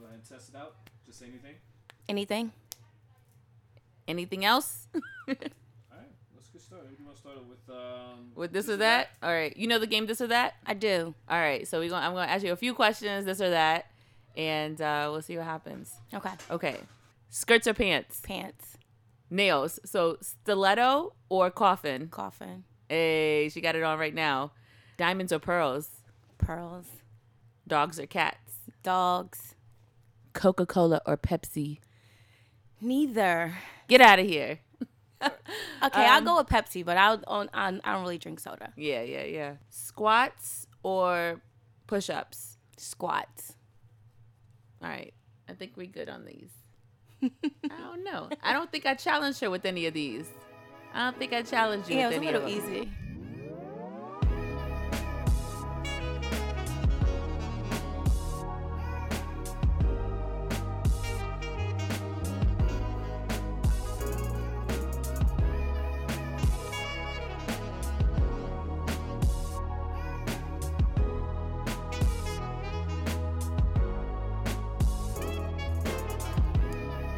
Go ahead and test it out. Just say anything. Anything? Anything else All right, let's get started. You want to start with um, with this or that? All right. You know the game this or that? I do. All right. So we going I'm going to ask you a few questions, this or that, and uh, we'll see what happens. Okay. Okay. Skirts or pants? Pants. Nails. So stiletto or coffin? Coffin. Hey, she got it on right now. Diamonds or pearls? Pearls. Dogs or cats? Dogs. Coca Cola or Pepsi? Neither. Get out of here. Okay, I'll Um, go with Pepsi, but I'll, on, on, I don't really drink soda. Yeah, yeah, yeah. Squats or push ups? Squats. All right. I think we're good on these. I don't know. I don't think I challenged her with any of these. I don't think I challenged you Yeah, it was a little easy.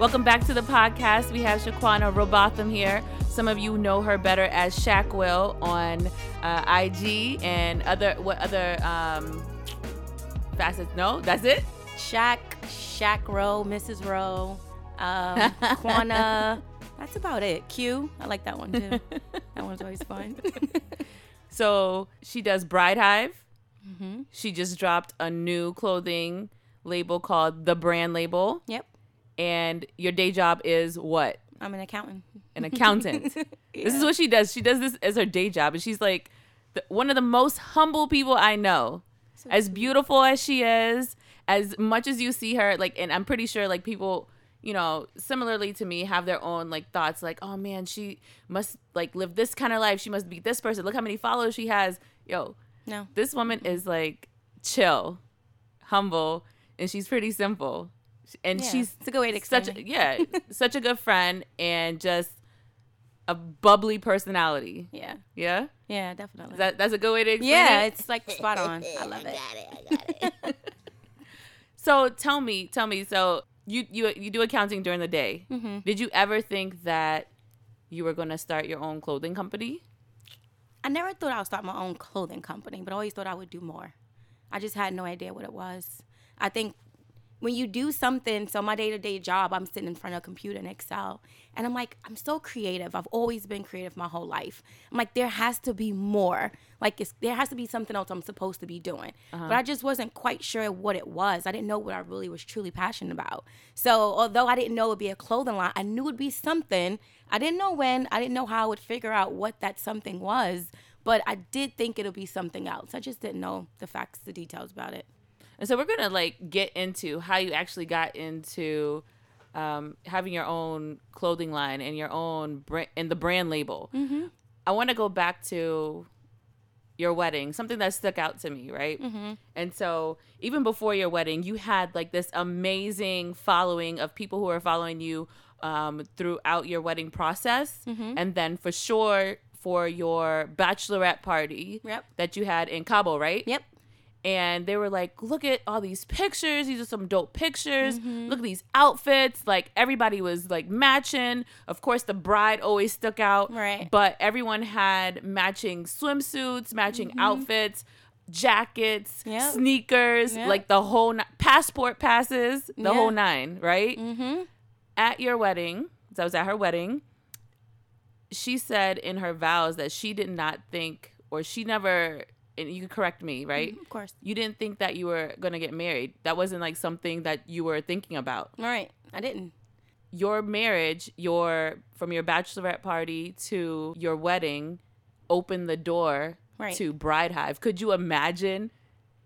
Welcome back to the podcast. We have Shaquana Robotham here. Some of you know her better as Shaquill on uh, IG and other what other um, facets? No, that's it. Shaq, Shaq Rowe, Mrs. Rowe, um, Quana. That's about it. Q. I like that one too. that one's always fun. So she does Bride Hive. Mm-hmm. She just dropped a new clothing label called the Brand Label. Yep. And your day job is what? I'm an accountant. An accountant. This is what she does. She does this as her day job, and she's like the, one of the most humble people I know. as beautiful as she is, as much as you see her, like, and I'm pretty sure like people, you know, similarly to me, have their own like thoughts, like, oh man, she must like live this kind of life. She must be this person. Look how many followers she has. Yo, No. this woman is like chill, humble, and she's pretty simple. And Yeah, she's it's a good way to such a, yeah, such a good friend and just a bubbly personality. Yeah. Yeah, Yeah, definitely. That that's a good way to explain yeah, it. Yeah, it's like spot on. I love it. So tell me, tell me. So you you you do accounting during the day. Mm-hmm. Did you ever think that you were gonna start your own clothing company? I never thought I would start my own clothing company, but I always thought I would do more. I just had no idea what it was. I think when you do something, so my day to day job, I'm sitting in front of a computer in Excel, and I'm like, I'm so creative. I've always been creative my whole life. I'm like, there has to be more. Like, it's, there has to be something else I'm supposed to be doing. Uh-huh. But I just wasn't quite sure what it was. I didn't know what I really was truly passionate about. So, although I didn't know it would be a clothing line, I knew it would be something. I didn't know when, I didn't know how I would figure out what that something was, but I did think it would be something else. I just didn't know the facts, the details about it. And so we're gonna like get into how you actually got into um, having your own clothing line and your own brand and the brand label. Mm-hmm. I want to go back to your wedding, something that stuck out to me, right? Mm-hmm. And so even before your wedding, you had like this amazing following of people who are following you um, throughout your wedding process, Mm-hmm. and then for sure for your bachelorette party Yep. that you had in Cabo, right? Yep. And they were like, "Look at all these pictures. These are some dope pictures. Mm-hmm. Look at these outfits. Like everybody was like matching. Of course, the bride always stuck out, Right. But everyone had matching swimsuits, matching outfits, jackets, Mm-hmm. Yep. sneakers, Yep. like the whole ni- passport passes, the Yeah. whole nine, right? Mm-hmm. At your wedding, 'cause I was at her wedding. She said in her vows that she did not think, or she never, and you can correct me, mm-hmm, right? Of course. you didn't think that you were going to get married. That wasn't like something that you were thinking about. All right. I didn't. Your marriage, your from your bachelorette party to your wedding opened the door Right. to Bride Hive. Could you imagine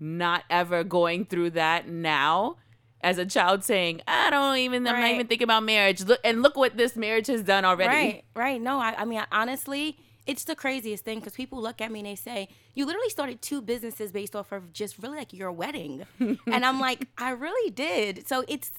not ever going through that now? As a child saying, I don't even, I'm not even thinking about marriage. Look, and look what this marriage has done already. Right. Right. No, I, I mean, I, honestly, it's the craziest thing because people look at me and they say, You literally started two businesses based off of just really like your wedding. and I'm like, I really did. So it's,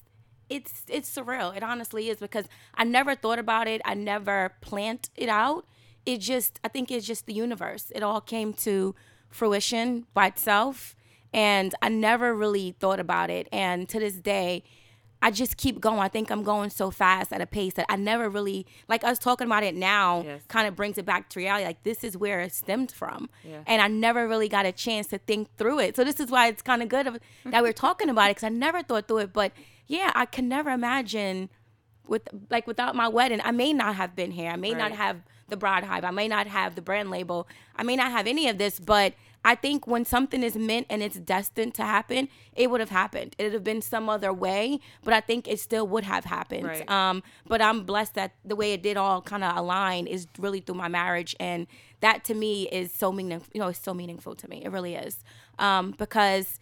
it's it's surreal. It honestly is because I never thought about it. I never planned it out. It just I think it's just the universe. It all came to fruition by itself. And I never really thought about it. And to this day, I just keep going. I think I'm going so fast at a pace that I never really like us talking about it now Yes. kind of brings it back to reality. Like this is where it stemmed from. Yeah. And I never really got a chance to think through it. So this is why it's kind of good of, that we're talking about it because I never thought through it. But yeah, I can never imagine with like without my wedding, I may not have been here. I may not have the bride hive. I may not have the brand label. I may not have any of this, but I think when something is meant and it's destined to happen, it would have happened. It would have been some other way, but I think it still would have happened. Right. Um, but I'm blessed that the way it did all kind of align is really through my marriage, and that to me is so meaningful. You know, it's so meaningful to me. It really is, um, because.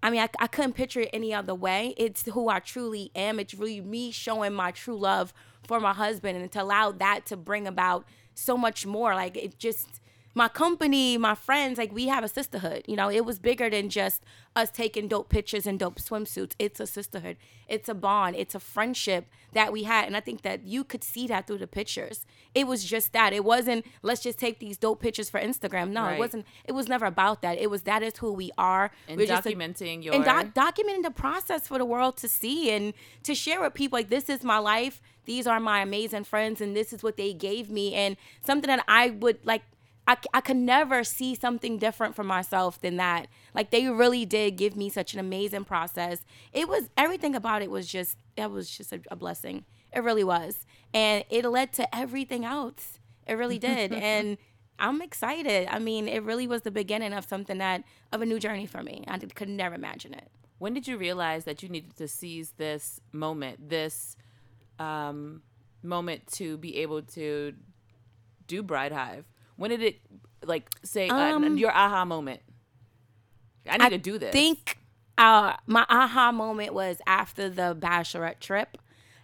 I mean, I, I couldn't picture it any other way. It's who I truly am. It's really me showing my true love for my husband and to allow that to bring about so much more. Like, it just, my company, my friends, like, we have a sisterhood. You know, it was bigger than just us taking dope pictures and dope swimsuits. It's a sisterhood, it's a bond, it's a friendship that we had. And I think that you could see that through the pictures. It was just that. It wasn't, let's just take these dope pictures for Instagram. No, Right. it wasn't, it was never about that. It was that is who we are. And We're just a- documenting your and doc- documenting the process for the world to see and to share with people like this is my life these are my amazing friends and this is what they gave me and something that i would like I, I could never see something different for myself than that. Like they really did give me such an amazing process. It was everything about it was just that was just a, a blessing. It really was. And it led to everything else. It really did. And i'm excited. I mean it really was the beginning of something that of a new journey for me. I could never imagine it. When did you realize that you needed to seize this moment, this um, moment to be able to do Bride Hive? When did it like say uh, Um, your aha moment? I need to do this. think uh, my aha moment was after the bachelorette trip.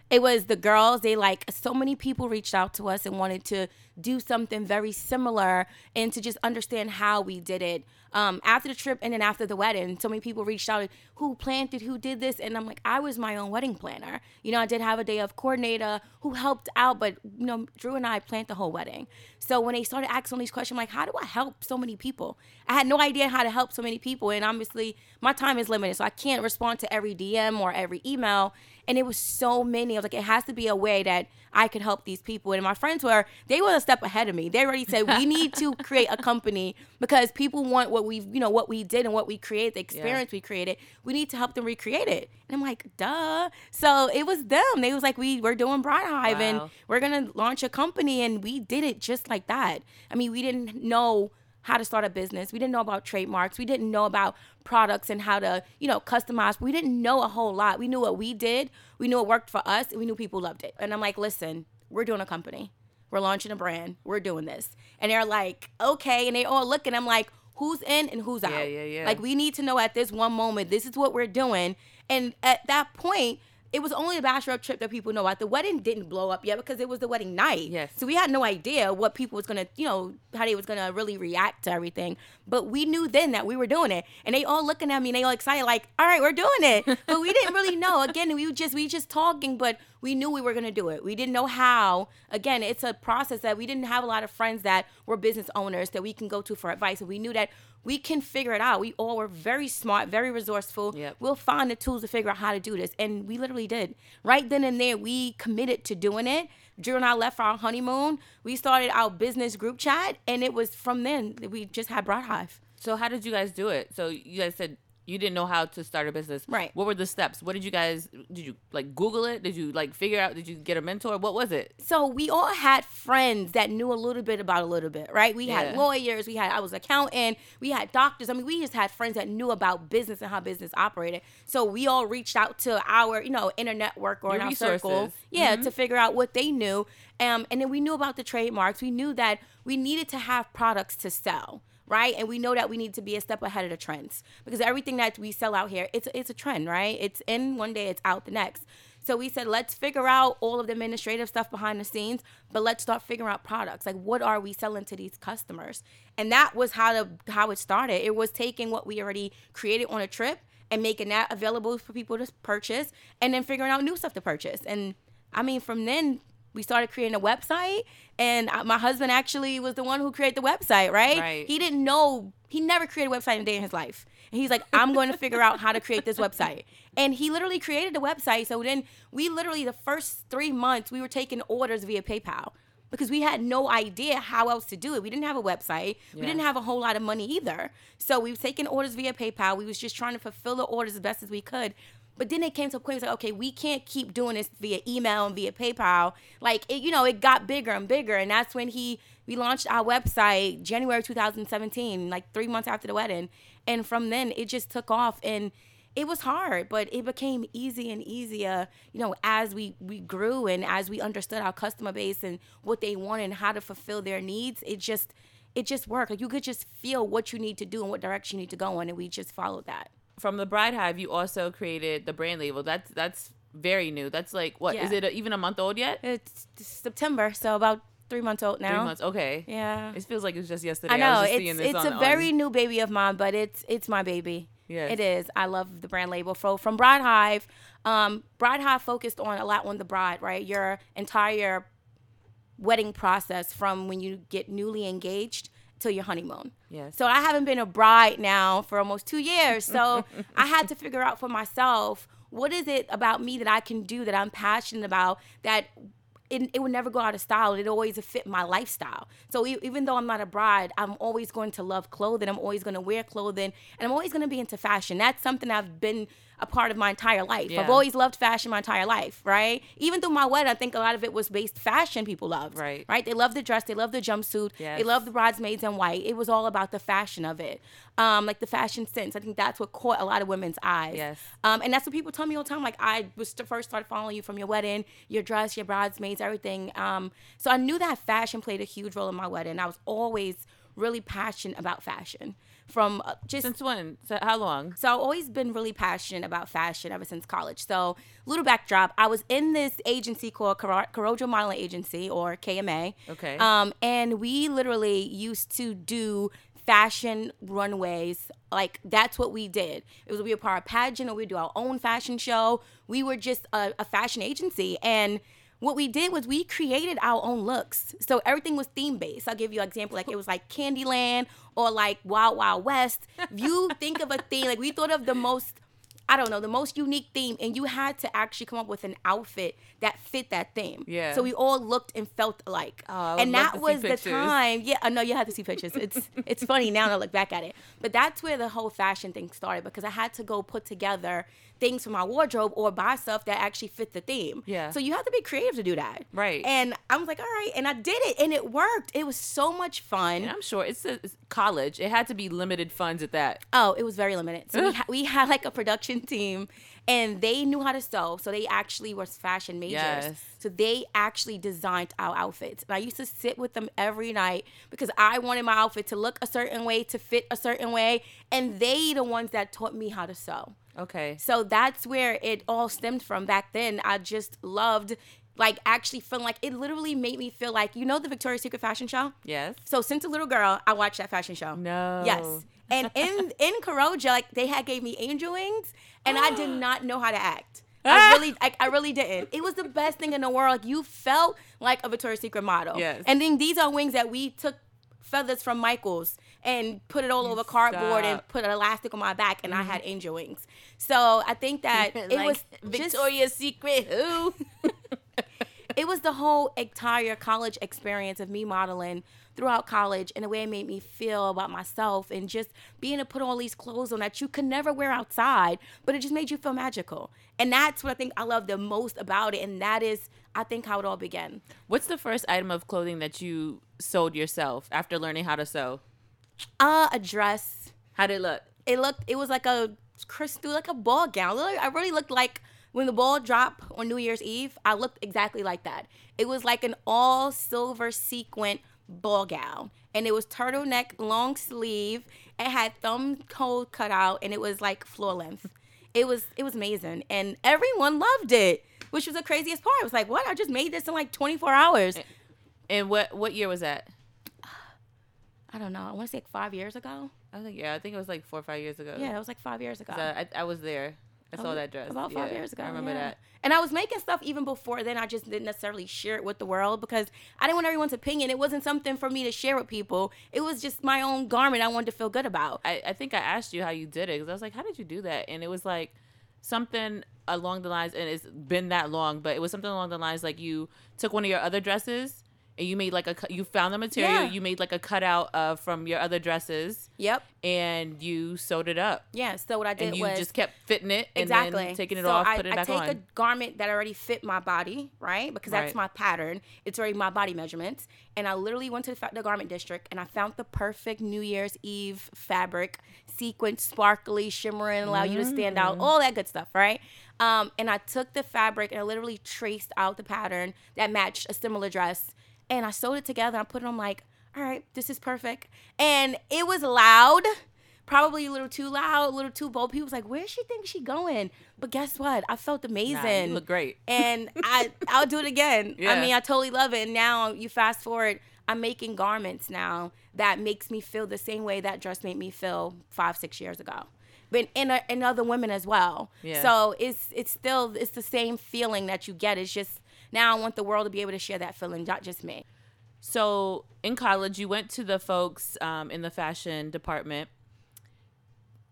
It was the girls. They like so many people reached out to us and wanted to do something very similar and to just understand how we did it. Um, after the trip and then after the wedding, so many people reached out. Who planted. Who did this? And I'm like, I was my own wedding planner. You know, I did have a day of coordinator who helped out, but you know, Drew and I planned the whole wedding. So when they started asking these questions, I'm like, how do I help so many people? I had no idea how to help so many people, and obviously my time is limited, so I can't respond to every DM or every email. And it was so many. I was like, it has to be a way that I could help these people. And my friends were, they were a step ahead of me. They already said, we need to create a company because people want what we, you know, what we did and what we created, the experience we created. We need to help them recreate it. And I'm like, duh. So it was them. They was like, we we're doing Bride Hive and we're gonna launch a company, and we did it just like that. I mean, we didn't know how to start a business. We didn't know about trademarks. We didn't know about products and how to, you know, customize. We didn't know a whole lot. We knew what we did. We knew it worked for us, and we knew people loved it. And I'm like, listen, we're doing a company. We're launching a brand. We're doing this. And they're like, okay. And they all look, and I'm like, who's in and who's out? Yeah, yeah, yeah. Like we need to know at this one moment, this is what we're doing. And at that point, it was only the bachelorette trip that people know about. The wedding didn't blow up yet because it was the wedding night. Yes. So we had no idea what people was gonna, you know, how they was gonna really react to everything. But we knew then that we were doing it, and they all looking at me and they all excited, like, "All right, we're doing it." But we didn't really know. Again, we were just we just talking, but we knew we were gonna do it. We didn't know how. Again, it's a process that we didn't have a lot of friends that were business owners that we can go to for advice, and we knew that we can figure it out. We all were very smart, very resourceful. Yep. We'll find the tools to figure out how to do this. And we literally did. Right then and there, we committed to doing it. Drew and I left for our honeymoon. We started our business group chat, and it was from then that we just had Bride Hive. So how did you guys do it? So you guys said you didn't know how to start a business. Right. What were the steps? What did you guys did you like Google it? Did you like figure out did you get a mentor? What was it? So we all had friends that knew a little bit about a little bit, right? We had lawyers, we had I was accountant, we had doctors. I mean, we just had friends that knew about business and how business operated. So we all reached out to our, you know, inner network or Your in our circle, yeah, to figure out what they knew. Um, and then we knew about the trademarks. We knew that we needed to have products to sell. Right, and we know that we need to be a step ahead of the trends because everything that we sell out here, it's it's a trend, right? It's in one day, it's out the next. So we said, let's figure out all of the administrative stuff behind the scenes, but let's start figuring out products. Like, what are we selling to these customers? And that was how the how it started. It was taking what we already created on a trip and making that available for people to purchase, and then figuring out new stuff to purchase. And I mean, from then we started creating a website, and my husband actually was the one who created the website. Right? Right. He didn't know. He never created a website in a day in his life. And he's like, I'm going to figure out how to create this website. And he literally created the website. So then we literally, the first three months, we were taking orders via PayPal because we had no idea how else to do it. We didn't have a website. Yeah. We didn't have a whole lot of money either. So we were taking orders via PayPal. We was just trying to fulfill the orders as best as we could. But then it came to a point, like, okay, we can't keep doing this via email and via PayPal. Like, it, you know, it got bigger and bigger. And that's when he, we launched our website January 2017, like three months after the wedding. And from then it just took off and it was hard, but it became easy and easier, you know, as we, we grew and as we understood our customer base and what they want and how to fulfill their needs. It just, it just worked. Like you could just feel what you need to do and what direction you need to go in. And we just followed that. From the Bride Hive, you also created the brand label. That's that's very new. That's like what is Yeah. it a, even a month old yet? It's September, so about three months old now. Three months. Okay. Yeah. It feels like it was just yesterday. I know seeing it's it's on- a on- very new baby of mine, but it's it's my baby. Yes. it is. I love the brand label. From from Bride Hive, um, Bride Hive focused on a lot on the bride, right? Your entire wedding process from when you get newly engaged till your honeymoon. Yes. So I haven't been a bride now for almost two years. So I had to figure out for myself what is it about me that I can do that I'm passionate about that it, it would never go out of style. It always fit my lifestyle. So even though I'm not a bride, I'm always going to love clothing. I'm always going to wear clothing, and I'm always going to be into fashion. That's something I've been a part of my entire life. I've always loved fashion my entire life, right? Even through my wedding, I think a lot of it was based fashion people loved. Right. Right? They loved the dress, they loved the jumpsuit, Yes. they loved the bridesmaids in white. It was all about the fashion of it. Um, like the fashion sense. I think that's what caught a lot of women's eyes. Yes. Um, and that's what people tell me all the time. Like I was to first started following you from your wedding, your dress, your bridesmaids, everything. Um, so I knew that fashion played a huge role in my wedding. I was always really passionate about fashion. From uh, just Since when? So how long? so I've always been really passionate about fashion ever since college. So little backdrop, I was in this agency called Karojo Modeling Agency or KMA. Okay. Um, and we literally used to do fashion runways. Like that's what we did. It was we were part of pageant or we do our own fashion show. We were just a, a fashion agency and what we did was we created our own looks. So everything was theme based. I'll give you an example. Like it was like Candyland or like Wild Wild West. If you think of a theme, like we thought of the most I don't know, the most unique theme, and you had to actually come up with an outfit that fit that theme. Yeah. So we all looked and felt alike. Oh, and that was the time. Yeah, I know you have to see pictures. It's it's funny now to look back at it. But that's where the whole fashion thing started because I had to go put together things for my wardrobe or buy stuff that actually fit the theme. Yeah. So you have to be creative to do that. Right. And I was like, all right, and I did it, and it worked. It was so much fun. And I'm sure it's, a, it's college. It had to be limited funds at that. Oh, it was very limited. So we, ha- we had like a production team, and they knew how to sew. So they actually were fashion majors. Yes. So they actually designed our outfits. And I used to sit with them every night because I wanted my outfit to look a certain way, to fit a certain way, and they the ones that taught me how to sew. Okay. So that's where it all stemmed from back then. I just loved like actually feeling like it literally made me feel like you know the Victoria's Secret fashion show? Yes. So since a little girl, I watched that fashion show. No. Yes. And in in Karoja, like they had gave me angel wings, and I did not know how to act. I really, like, I really didn't. It was the best thing in the world. Like you felt like a Victoria's Secret model. Yes. And then these are wings that we took feathers from Michaels and put it all over cardboard and put an elastic on my back, and I mm-hmm. had angel wings. So I think that it Like was just Victoria's Secret. Who? it was the whole entire college experience of me modeling throughout college and the way it made me feel about myself and just being able to put all these clothes on that you could never wear outside, but it just made you feel magical. And that's what I think I love the most about it. And that is, I think, how it all began. What's the first item of clothing that you sewed yourself after learning how to sew? Uh, a dress. How did it look? It looked, it was like a crystal, like a ball gown. I really looked like when the ball dropped on New Year's Eve, I looked exactly like that. It was like an all silver sequin ball gown. And it was turtleneck, long sleeve. It had thumb hole cut out, and it was like floor length. It was it was amazing, and everyone loved it, which was the craziest part. I was like, what? I just made this in like 24 hours. And what what year was that? I don't know. I want to say like five years ago. I was like, yeah, I think it was like four or five years ago. Yeah, it was like five years ago. I, I, I was there. I saw oh, that dress about five Yeah, years ago. I remember yeah. that. And I was making stuff even before then. I just didn't necessarily share it with the world because I didn't want everyone's opinion. It wasn't something for me to share with people. It was just my own garment I wanted to feel good about. I, I think I asked you how you did it because I was like, how did you do that? And it was like something along the lines, and it's been that long, but it was something along the lines like you took one of your other dresses and you made like a you found the material, Yeah. you made like a cutout uh, from your other dresses, Yep. and you sewed it up, Yeah. So what I did and you was just kept fitting it and exactly then taking it so off, I, putting it I back on i take a garment that already fit my body, right? Because that's Right. my pattern. It's already my body measurements. And I literally went to the, the garment district and I found the perfect New Year's Eve fabric, sequin, sparkly, shimmering, allow you to stand Mm. out, all that good stuff, right? Um, and I took the fabric and I literally traced out the pattern that matched a similar dress. And I sewed it together. I put it on like, all right, this is perfect. And it was loud probably a little too loud, a little too bold. People was like, "Where she think she going?" But guess what? I felt amazing. Nah, you look great. and I I'll do it again. Yeah. I mean, I totally love it. And now you fast forward, I'm making garments now that makes me feel the same way that dress made me feel five, six years ago. But in in uh, other women as well. Yeah. So it's it's still it's the same feeling that you get. It's just now I want the world to be able to share that feeling, not just me. So in college, you went to the folks um, in the fashion department.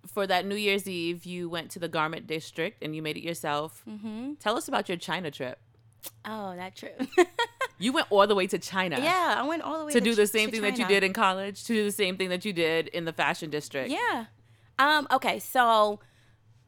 For that New Year's Eve, you went to the garment district and you made it yourself. Mm-hmm. Tell us about your China trip. Oh, that trip. You went all the way to China yeah, I went all the way to to do the same thing that you did in college, to do the same thing that you did in the fashion district. Yeah. Um, okay, so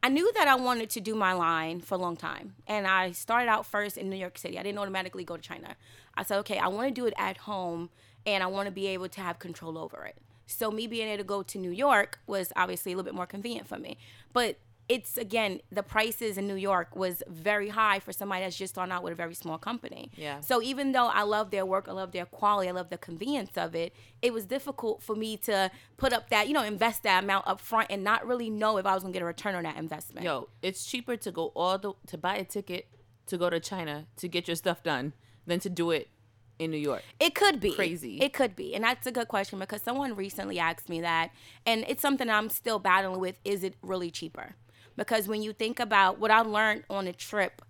I knew that I wanted to do my line for a long time. And I started out first in New York City. I didn't automatically go to China. I said, okay, I want to do it at home and I want to be able to have control over it. So me being able to go to New York was obviously a little bit more convenient for me. But it's again, the prices in New York was very high for somebody that's just starting out with a very small company. Yeah. So even though I love their work, I love their quality, I love the convenience of it, it was difficult for me to put up that, you know, invest that amount up front and not really know if I was gonna get a return on that investment. Yo, it's cheaper to go all the to buy a ticket to go to China to get your stuff done than to do it in New York. It could be Crazy. It could be, and that's a good question because someone recently asked me that, and it's something I'm still battling with. Is it really cheaper? Because when you think about what I learned on the trip,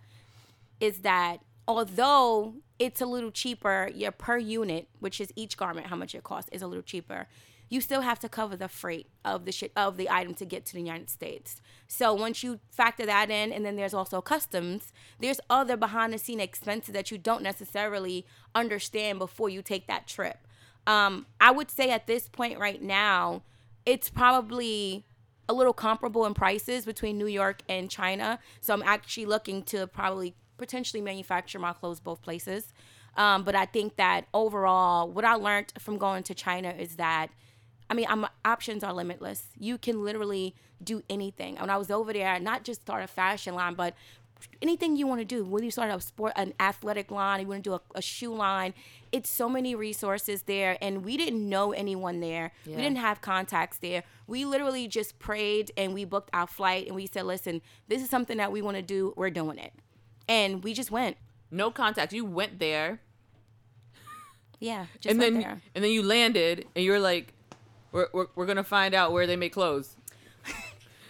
is that although it's a little cheaper, your per unit, which is each garment, how much it costs, is a little cheaper. You still have to cover the freight of the shit of the item to get to the United States. So once you factor that in, and then there's also customs, there's other behind the scene expenses that you don't necessarily understand before you take that trip. Um, I would say at this point right now, it's probably a little comparable in prices between New York and China. So I'm actually looking to probably potentially manufacture my clothes both places. Um, but I think that overall, what I learned from going to China is that, I mean, I'm, options are limitless. You can literally do anything. When I was over there, not just start a fashion line, but anything you want to do. Whether you start a sport, an athletic line, you want to do a, a shoe line, it's so many resources there. And we didn't know anyone there. Yeah. We didn't have contacts there. We literally just prayed and we booked our flight and we said, listen, this is something that we want to do. We're doing it. And we just went. No contact. You went there Yeah. Just and then there. and then you landed and you're like we're, we're, we're gonna find out where they make clothes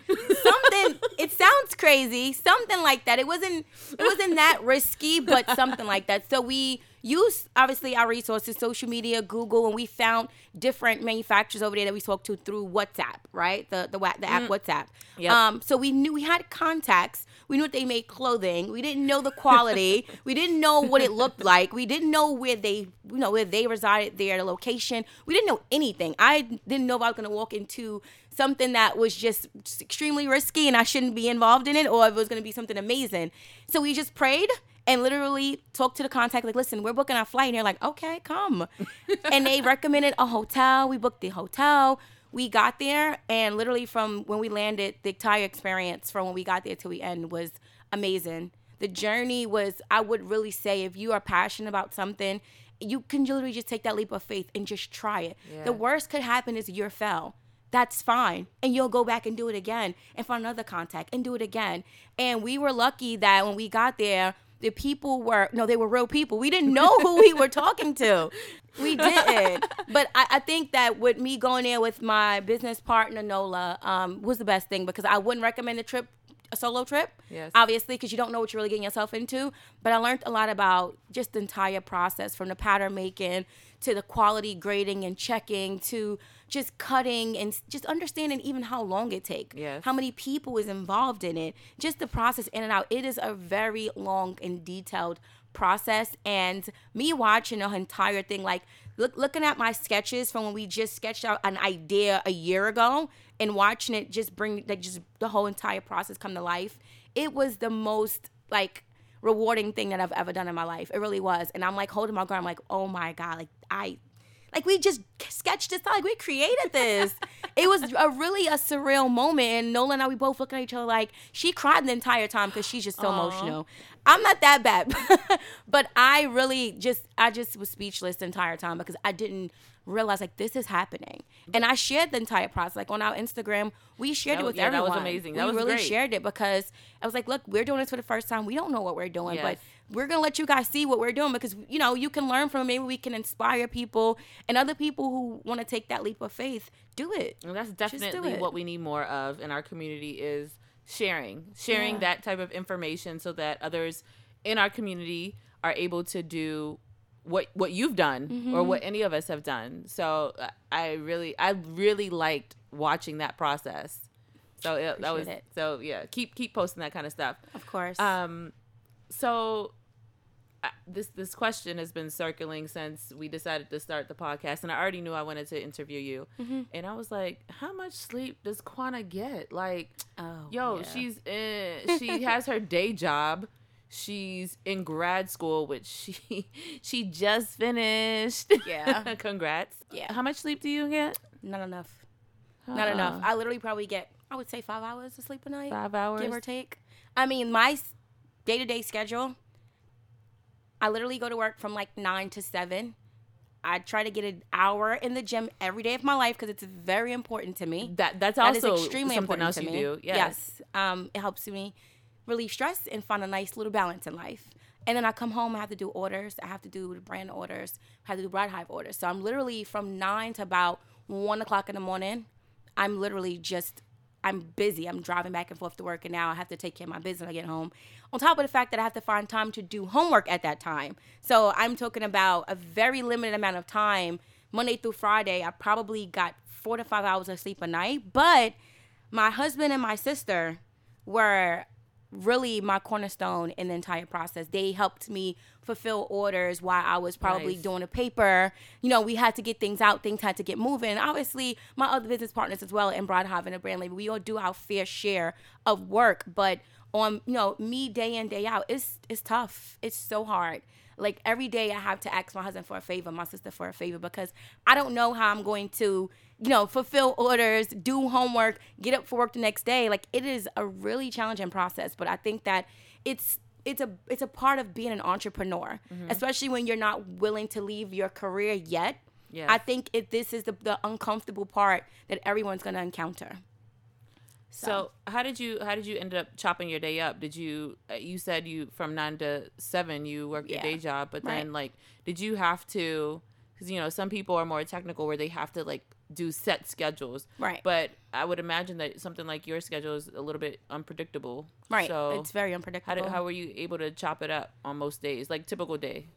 something it sounds crazy something like that. It wasn't it wasn't that risky but something like that. So we used obviously our resources social media google and we found different manufacturers over there that we spoke to through whatsapp right? The the, the app whatsapp. Yep. um so we knew we had contacts. We knew that they made clothing. We didn't know the quality. We didn't know what it looked like. We didn't know where they you know where they resided their location. We didn't know anything. I didn't know if i was going to walk into something that was just extremely risky and I shouldn't be involved in it or if it was going to be something amazing. So we just prayed and literally talked to the contact like, listen, we're booking our flight. And they're like, okay, come. and they recommended a hotel. We booked the hotel. We got there and literally from when we landed, the entire experience from when we got there till we end was amazing. The journey was, I would really say, if you are passionate about something, you can literally just take that leap of faith and just try it. Yeah. The worst could happen is you're fell that's fine. And you'll go back and do it again and find another contact and do it again. And we were lucky that when we got there, the people were no, they were real people. We didn't know who we were talking to. We didn't. But I, I think that with me going there with my business partner Nola um, was the best thing because I wouldn't recommend the trip a solo trip. Yes. Obviously, because you don't know what you're really getting yourself into. But I learned a lot about just the entire process from the pattern making to the quality grading and checking to just cutting and just understanding even how long it takes. Yes. How many people is involved in it. Just the process in and out. It is a very long and detailed process and me watching the entire thing like look, looking at my sketches from when we just sketched out an idea a year ago and watching it just bring like just the whole entire process come to life it was the most like rewarding thing that i've ever done in my life it really was and i'm like holding my ground i'm like oh my god like i like we just sketched this out. Like we created this. It was a really a surreal moment. And nola and i we both looking at each other like she cried the entire time because she's just so emotional. I'm not that bad. But i really just i just was speechless the entire time because i didn't realize like this is happening and i shared the entire process like on our instagram we shared That it with yeah, that was amazing. That we was really great. shared it because i was like look we're doing this for the first time we don't know what we're doing but we're gonna let you guys see what we're doing because you know you can learn from it. maybe we can inspire people and other people who want to take that leap of faith do it And that's definitely it. what we need more of in our community is sharing, sharing Yeah. that type of information so that others in our community are able to do what what you've done Mm-hmm. or what any of us have done. So uh, I really I really liked watching that process. So it, that was it. so yeah. Keep keep posting that kind of stuff. of course Um, so this this question has been circling since we decided to start the podcast, and I already knew I wanted to interview you. Mm-hmm. And I was like, how much sleep does Quana get? Like, oh yo, yeah. she's in, she has her day job. She's in grad school, which she she just finished. Yeah. congrats. Yeah. How much sleep do you get? not enough not enough i literally probably get i would say five hours of sleep a night Five hours. give or take. I mean, my day to day schedule, I literally go to work from like nine to seven. I try to get an hour in the gym every day of my life because it's very important to me. That that's That is also extremely something important else to you me. do. Yes. Yes. Um, it helps me relieve stress and find a nice little balance in life. And then I come home, I have to do orders. I have to do brand orders. I have to do Bride Hive orders. So I'm literally from nine to about one o'clock in the morning. I'm literally just, I'm busy. I'm driving back and forth to work, and now I have to take care of my business when I get home. On top of the fact that I have to find time to do homework at that time. So I'm talking about a very limited amount of time. Monday through Friday, I probably got four to five hours of sleep a night. But my husband and my sister were really my cornerstone in the entire process. They helped me fulfill orders while I was probably Nice. doing a paper. You know, we had to get things out, things had to get moving. Obviously, my other business partners as well in Bride Hive and Brand Label, we all do our fair share of work. But on, you know, me day in, day out, it's it's tough. It's so hard. Like every day I have to ask my husband for a favor, my sister for a favor, because I don't know how I'm going to, you know, fulfill orders, do homework, get up for work the next day. Like it is a really challenging process, but I think that it's it's a it's a part of being an entrepreneur, especially when you're not willing to leave your career yet. Yes. I think it this is the, the uncomfortable part that everyone's gonna encounter. So how did you how did you end up chopping your day up? Did you uh, you said you from nine to seven you worked your day job, but then like did you have to? Because you know some people are more technical where they have to like do set schedules, Right. But I would imagine that something like your schedule is a little bit unpredictable, Right. So it's very how unpredictable. how were you able to chop it up on most days, like typical day?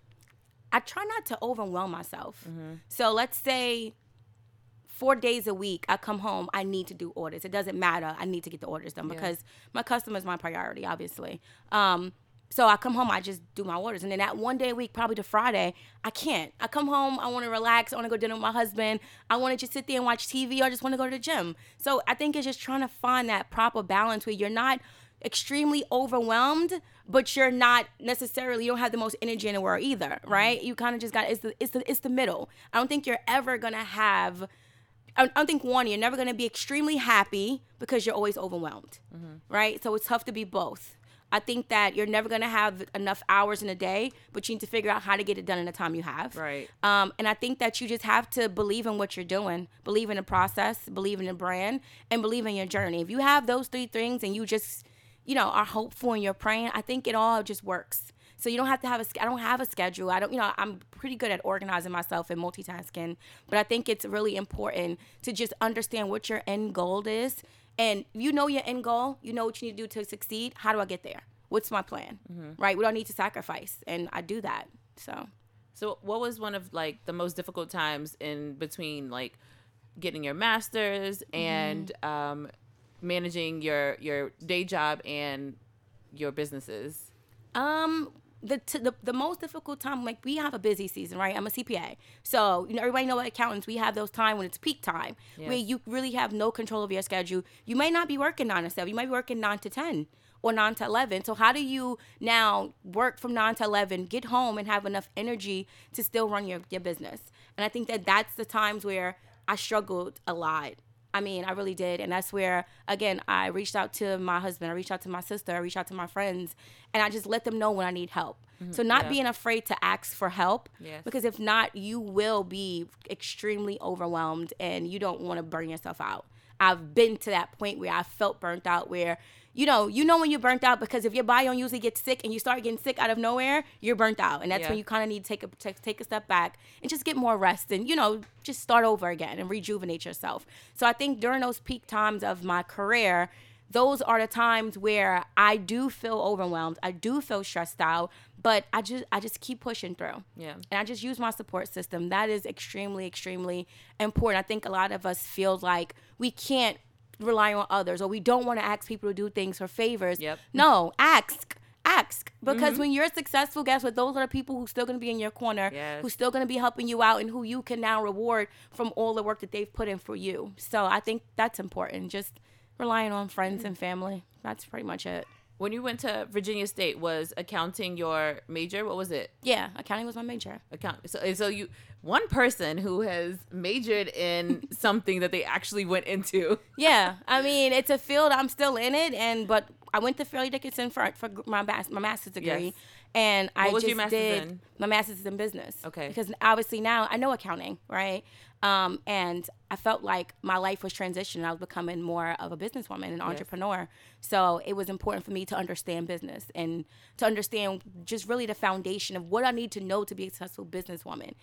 I try not to overwhelm myself. Mm-hmm. So let's say four days a week, I come home, I need to do orders. It doesn't matter. I need to get the orders done because my customer is my priority, obviously. Um, so I come home, I just do my orders. And then that one day a week, probably to Friday, I can't. I come home, I want to relax, I want to go dinner with my husband, I want to just sit there and watch TV, or I just want to go to the gym. So I think it's just trying to find that proper balance where you're not extremely overwhelmed, but you're not necessarily you don't have the most energy in the world either, mm-hmm. right? You kind of just got it's the it's the it's the middle. I don't think you're ever gonna have. I I don't think one you're never gonna be extremely happy because you're always overwhelmed, mm-hmm. right? So it's tough to be both. I think that you're never gonna have enough hours in a day, but you need to figure out how to get it done in the time you have. Right. Um, and I think that you just have to believe in what you're doing, believe in the process, believe in the brand, and believe in your journey. If you have those three things and you just, you know, are hopeful and you're praying, I think it all just works. So you don't have to have a. I don't have a schedule. I don't. You know, I'm pretty good at organizing myself and multitasking. But I think it's really important to just understand what your end goal is And you know your end goal, you know what you need to do to succeed. How do I get there? What's my plan? Mm-hmm. Right? What do I need to sacrifice? And I do that. So So, what was one of like the most difficult times in between like getting your master's and um, managing your your day job and your businesses? Um, the, t- the the most difficult time, like we have a busy season, right? I'm a CPA, so you know everybody know what accountants. We have those time when it's peak time, Yeah. where you really have no control of your schedule. You might not be working nine to seven. You might be working nine to ten or nine to eleven. So how do you now work from nine to eleven, get home, and have enough energy to still run your your business? And I think that that's the times where I struggled a lot. I mean, I really did. And that's where, again, I reached out to my husband, I reached out to my sister, I reached out to my friends, and I just let them know when I need help. Mm-hmm. So, not Yeah. being afraid to ask for help, Yes. because if not, you will be extremely overwhelmed and you don't want to burn yourself out. I've been to that point where I felt burnt out, where you know, you know when you're burnt out because if your body don't usually get sick and you start getting sick out of nowhere, you're burnt out, and that's Yeah. when you kind of need to take a take, take a step back and just get more rest and you know just start over again and rejuvenate yourself. So I think during those peak times of my career, those are the times where I do feel overwhelmed. I do feel stressed out, but I just I just keep pushing through. Yeah. And I just use my support system. That is extremely extremely important. I think a lot of us feel like we can't rely on others or we don't want to ask people to do things for favors. Yep. No, ask. Ask because Mm-hmm. when you're successful, guess what? Those are the people who's still going to be in your corner, Yes. who's still going to be helping you out, and who you can now reward from all the work that they've put in for you. So I think that's important. Just relying on friends and family. That's pretty much it. When you went to Virginia State, was accounting your major? What was it? Yeah, accounting was my major. Account. So, so you one person who has majored in something that they actually went into. Yeah, I mean it's a field I'm still in it, and but I went to Fairleigh Dickinson for for my mas- my master's degree, Yes. And I was just your master's did in? my master's is in business. Okay. because obviously now I know accounting, right? Um, and I felt like my life was transitioning. I was becoming more of a businesswoman, an entrepreneur. So it was important for me to understand business and to understand just really the foundation of what I need to know to be a successful businesswoman.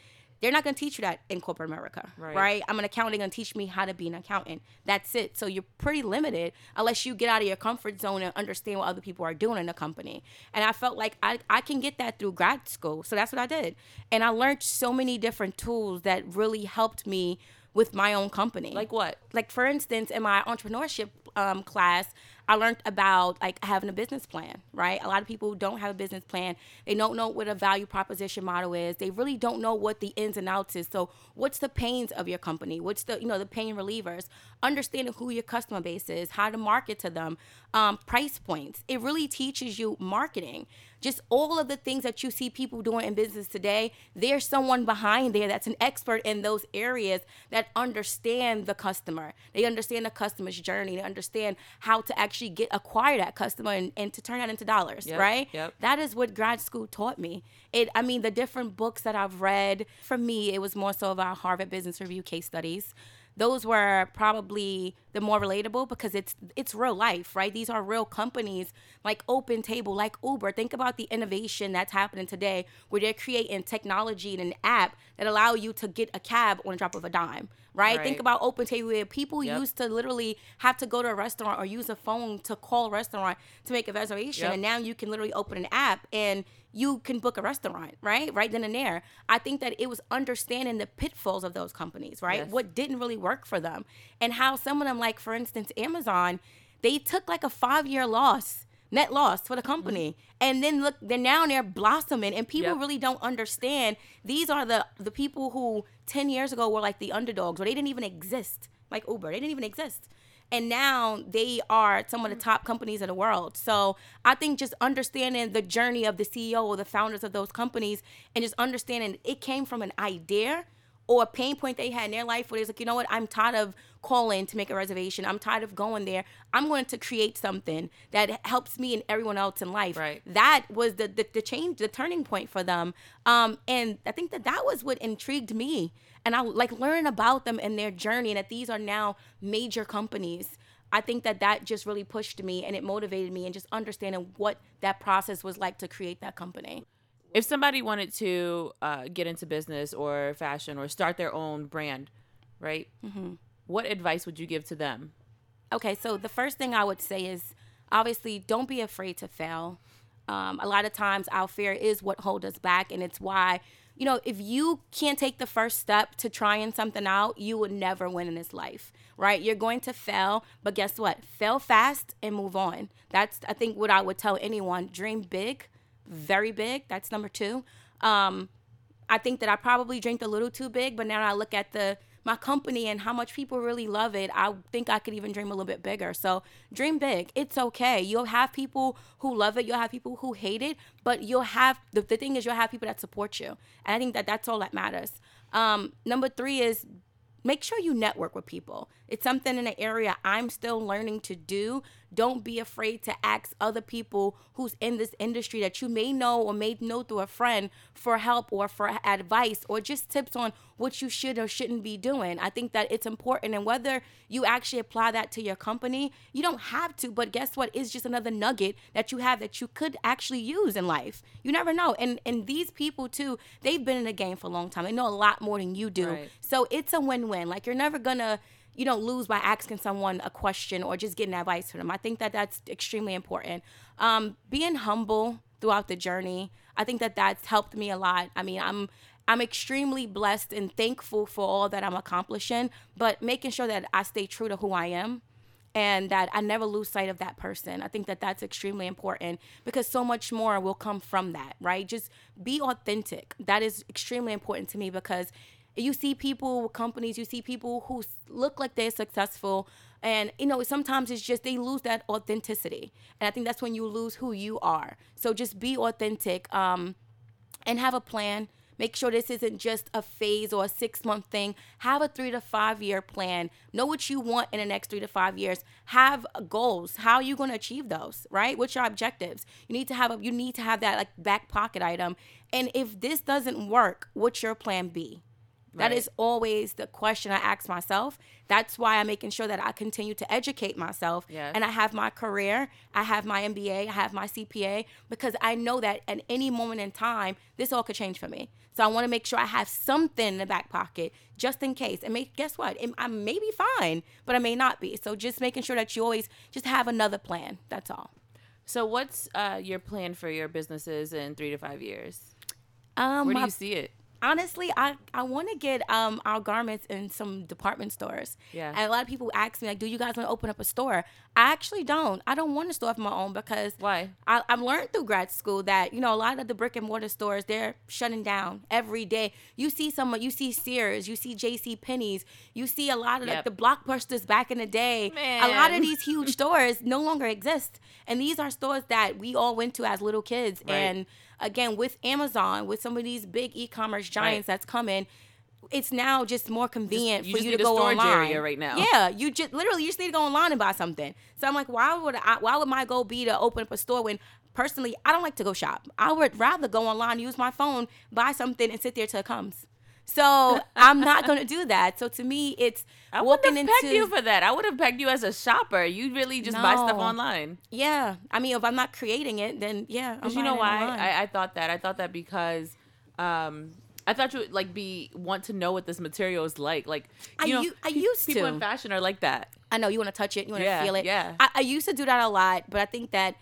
They're not going to teach you that in corporate America, Right. right? I'm an accountant going to teach me how to be an accountant. That's it. So you're pretty limited unless you get out of your comfort zone and understand what other people are doing in the company. And I felt like I, I can get that through grad school. So that's what I did. And I learned so many different tools that really helped me with my own company. Like what? like for instance, in my entrepreneurship um, class, I learned about like having a business plan, right? A lot of people don't have a business plan. They don't know what a value proposition model is. They really don't know what the ins and outs is. So, what's the pains of your company? What's the you know the pain relievers? Understanding who your customer base is, how to market to them, um, price points. It really teaches you marketing. Just all of the things that you see people doing in business today, there's someone behind there that's an expert in those areas that understand the customer. They understand the customer's journey. They understand how to actually get acquire that customer and, and to turn that into dollars, Yep, right? yep. That is what grad school taught me. It I mean the different books that I've read, for me it was more so about Harvard Business Review case studies those were probably the more relatable because it's it's real life, right? These are real companies like Open Table, like Uber. Think about the innovation that's happening today where they're creating technology and an app that allow you to get a cab on a drop of a dime, right? Think about Open Table where people Yep. used to literally have to go to a restaurant or use a phone to call a restaurant to make a reservation Yep. and now you can literally open an app and you can book a restaurant, right? Right then and there. I think that it was understanding the pitfalls of those companies, right? Yes. What didn't really work for them and how some of them, like for instance, Amazon, they took like a five year loss, net loss for the mm-hmm. company. And then look, they're now they're blossoming and people Yep. really don't understand. These are the the people who 10 years ago were like the underdogs or they didn't even exist, like Uber. They didn't even exist and now they are some of the top companies in the world. So I think just understanding the journey of the CEO or the founders of those companies and just understanding it came from an idea or a pain point they had in their life where they're like, you know what, I'm tired of calling to make a reservation. I'm tired of going there. I'm going to create something that helps me and everyone else in life. Right. That was the, the, the change, the turning point for them. Um, and I think that that was what intrigued me. And I like learning about them and their journey and that these are now major companies. I think that that just really pushed me and it motivated me and just understanding what that process was like to create that company. If somebody wanted to uh, get into business or fashion or start their own brand, right? Mm-hmm. What advice would you give to them? Okay, so the first thing I would say is obviously don't be afraid to fail. Um, a lot of times our fear is what holds us back, and it's why you know if you can't take the first step to trying something out, you would never win in this life, right? You're going to fail, but guess what? Fail fast and move on. That's I think what I would tell anyone: dream big, very big. That's number two. Um, I think that I probably dreamed a little too big, but now I look at the my company and how much people really love it, I think I could even dream a little bit bigger. So dream big. It's okay. You'll have people who love it. You'll have people who hate it, but you'll have the, the thing is you'll have people that support you. And I think that that's all that matters. Um, number three is make sure you network with people. It's something in an area I'm still learning to do. Don't be afraid to ask other people who's in this industry that you may know or may know through a friend for help or for advice or just tips on what you should or shouldn't be doing. I think that it's important. And whether you actually apply that to your company, you don't have to, but guess what? It's just another nugget that you have that you could actually use in life. You never know. And and these people too, they've been in the game for a long time. They know a lot more than you do. Right. So it's a win-win. Like you're never gonna you don't lose by asking someone a question or just getting advice from them. I think that that's extremely important. Um, being humble throughout the journey, I think that that's helped me a lot. I mean, I'm I'm extremely blessed and thankful for all that I'm accomplishing, but making sure that I stay true to who I am and that I never lose sight of that person. I think that that's extremely important because so much more will come from that, right? Just be authentic. That is extremely important to me because you see people, companies, you see people who look like they're successful. And, you know, sometimes it's just they lose that authenticity. And I think that's when you lose who you are. So just be authentic um, and have a plan. Make sure this isn't just a phase or a six month thing. Have a three to five year plan. Know what you want in the next three to five years. Have goals. How are you going to achieve those? Right? What's your objectives? You need to have a, you need to have that like back pocket item. And if this doesn't work, what's your plan B? That Right. is always the question I ask myself. That's why I'm making sure that I continue to educate myself. Yes. And I have my career, I have my MBA, I have my CPA, because I know that at any moment in time, this all could change for me. So I want to make sure I have something in the back pocket just in case. And make, guess what? I may be fine, but I may not be. So just making sure that you always just have another plan. That's all. So, what's uh, your plan for your businesses in three to five years? Um, Where do you see it? Honestly, I, I want to get um our garments in some department stores. Yeah. And a lot of people ask me like, "Do you guys want to open up a store?" I actually don't. I don't want a store of my own because Why? I, I've learned through grad school that you know a lot of the brick and mortar stores they're shutting down every day. You see some, you see Sears, you see J.C. Penney's, you see a lot of like the blockbusters back in the day. Man. A lot of these huge stores no longer exist, and these are stores that we all went to as little kids. Right. And again, with Amazon, with some of these big e-commerce giants Right. that's coming. It's now just more convenient you for just you to a go storage online. area right now. Yeah, you just literally you just need to go online and buy something. So I'm like, why would I? Why would my goal be to open up a store when personally I don't like to go shop. I would rather go online, use my phone, buy something, and sit there till it comes. So I'm not going to do that. So to me, it's I walking into pegged you for that. I would have pegged you as a shopper. You really just buy stuff online. yeah. I mean, if I'm not creating it, then yeah. Because you know why? I, I thought that. I thought that because um, I thought you would like be want to know what this material is like. Like I you know, u- I used to people to. in fashion are like that. I know you want to touch it, you want to Yeah, feel it. yeah. I, I used to do that a lot, but I think that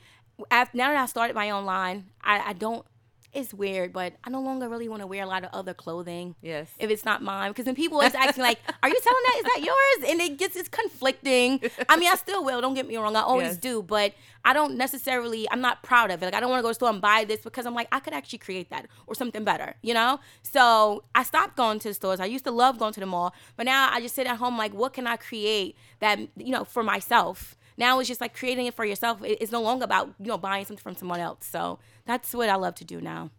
af now that I started my own line, I, I don't. It's weird, but I no longer really want to wear a lot of other clothing. Yes. If it's not mine, because then people always ask me like, "Are you selling that? Is that yours?" And it gets it's conflicting. I mean, I still will. Don't get me wrong. I always Yes. do, but I don't necessarily. I'm not proud of it. Like I don't want to go to the store and buy this because I'm like I could actually create that or something better, you know. So I stopped going to the stores. I used to love going to the mall, but now I just sit at home like, what can I create that you know for myself? Now it's just like creating it for yourself. It's no longer about you know buying something from someone else. So that's what I love to do now.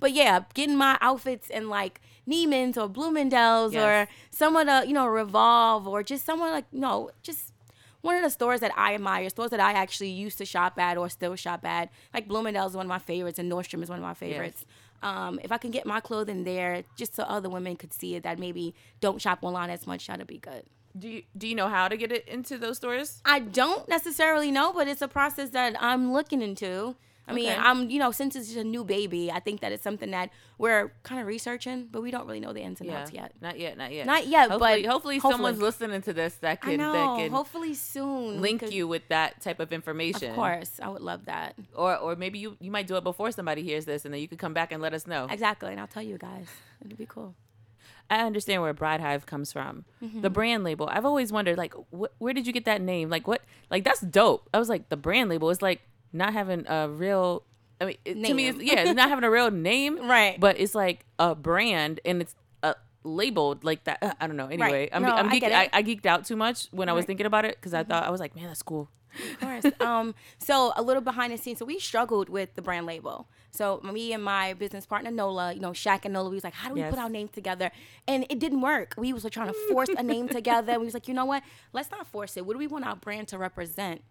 But yeah, getting my outfits in like Neiman's or Bloomingdale's Yes. or some of the, you know, Revolve or just someone like, you know, just one of the stores that I admire, stores that I actually used to shop at or still shop at. Like Bloomingdale's is one of my favorites and Nordstrom is one of my favorites. Um, if I can get my clothing there just so other women could see it that maybe don't shop online as much, that'd be good. Do you do you know how to get it into those stores? I don't necessarily know, but it's a process that I'm looking into. I mean, Okay. I'm you know since it's a new baby, I think that it's something that we're kind of researching, but we don't really know the ins and Yeah, outs yet. not yet, not yet, Not yet, Hopefully, but hopefully, hopefully. someone's listening to this that can know. that can Hopefully soon. link you with that type of information. Of course, I would love that. or or maybe you you might do it before somebody hears this, and then you could come back and let us know. Exactly, and I'll tell you guys. It'd be cool. I understand where Bride Hive comes from. Mm-hmm. The brand label. I've always wondered, like, wh- where did you get that name? Like, what? Like, that's dope. I was like, the brand label is like not having a real. I mean, it, to me, it's, yeah, it's not having a real name, Right. But it's like a brand, and it's uh, labeled like that. Uh, I don't know. Anyway, I'm, No, I'm I geek- get I. I geeked out too much when I was thinking about it because I thought I was like, man, that's cool. Of course. um, so a little behind the scenes. So we struggled with the brand label. So me and my business partner Nola, you know, Shaq and Nola, we was like, how do we Yes. put our names together? And it didn't work. We was like, trying to force a name together. We was like, you know what? Let's not force it. What do we want our brand to represent?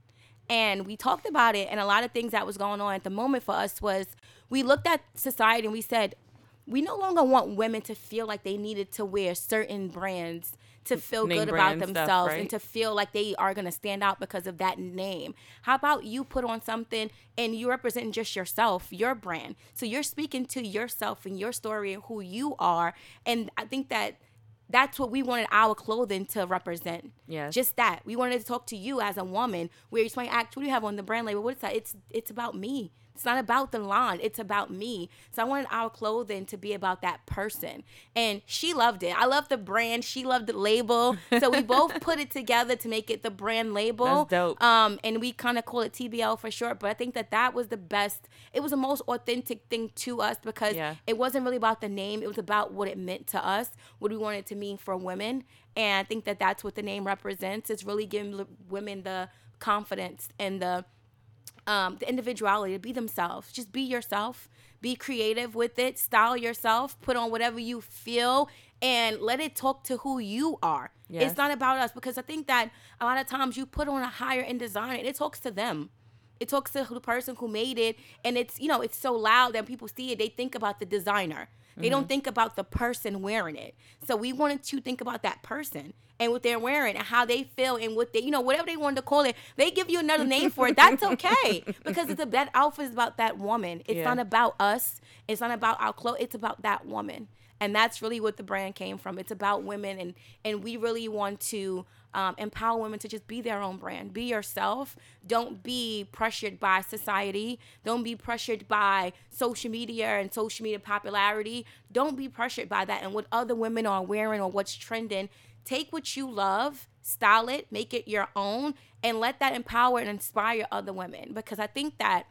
And we talked about it, and a lot of things that was going on at the moment for us was we looked at society and we said, we no longer want women to feel like they needed to wear certain brands to feel good about brand stuff, themselves and to feel like they are going to stand out because of that name. How about you put on something and you represent just yourself, your brand? So you're speaking to yourself and your story and who you are. And I think that that's what we wanted our clothing to represent. Yeah. Just that. We wanted to talk to you as a woman where you might ask, what do you have on the brand label? What is that? It's it's about me. It's not about the line. It's about me. So I wanted our clothing to be about that person. And she loved it. I love the brand. She loved the label. So we both put it together to make it the brand label. That's dope. Um, and we kind of call it TBL for short. But I think that that was the best. It was the most authentic thing to us because Yeah. it wasn't really about the name. It was about what it meant to us, what we wanted it to mean for women. And I think that that's what the name represents. It's really giving women the confidence and the um, the individuality to be themselves. Just be yourself. Be creative with it. Style yourself. Put on whatever you feel, and let it talk to who you are. Yes. It's not about us because I think that a lot of times you put on a higher end design and it talks to them. It talks to the person who made it, and it's you know it's so loud that people see it. They think about the designer. They don't mm. think about the person wearing it. So we wanted to think about that person and what they're wearing and how they feel and what they you know whatever they wanted to call it. They give you another name for it. That's okay because it's a, that outfit is about that woman. It's Yeah. not about us. It's not about our clothes. It's about that woman. And that's really what the brand came from. It's about women, and and we really want to um, empower women to just be their own brand. Be yourself. Don't be pressured by society. Don't be pressured by social media and social media popularity. Don't be pressured by that and what other women are wearing or what's trending. Take what you love, style it, make it your own, and let that empower and inspire other women. Because I think that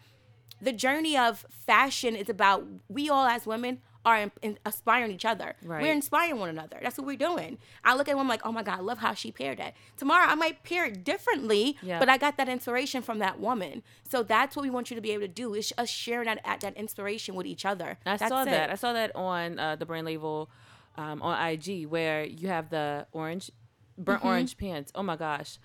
the journey of fashion is about we all as women are in, in- aspiring each other. Right. We're inspiring one another. That's what we're doing. I look at one like, oh my God, I love how she paired it. Tomorrow I might pair it differently, Yeah. but I got that inspiration from that woman. So that's what we want you to be able to do is us sharing that, that inspiration with each other. I That's saw it. that. I saw that on uh, the brand label um, on IG where you have the orange, burnt Mm-hmm. orange pants. Oh my gosh.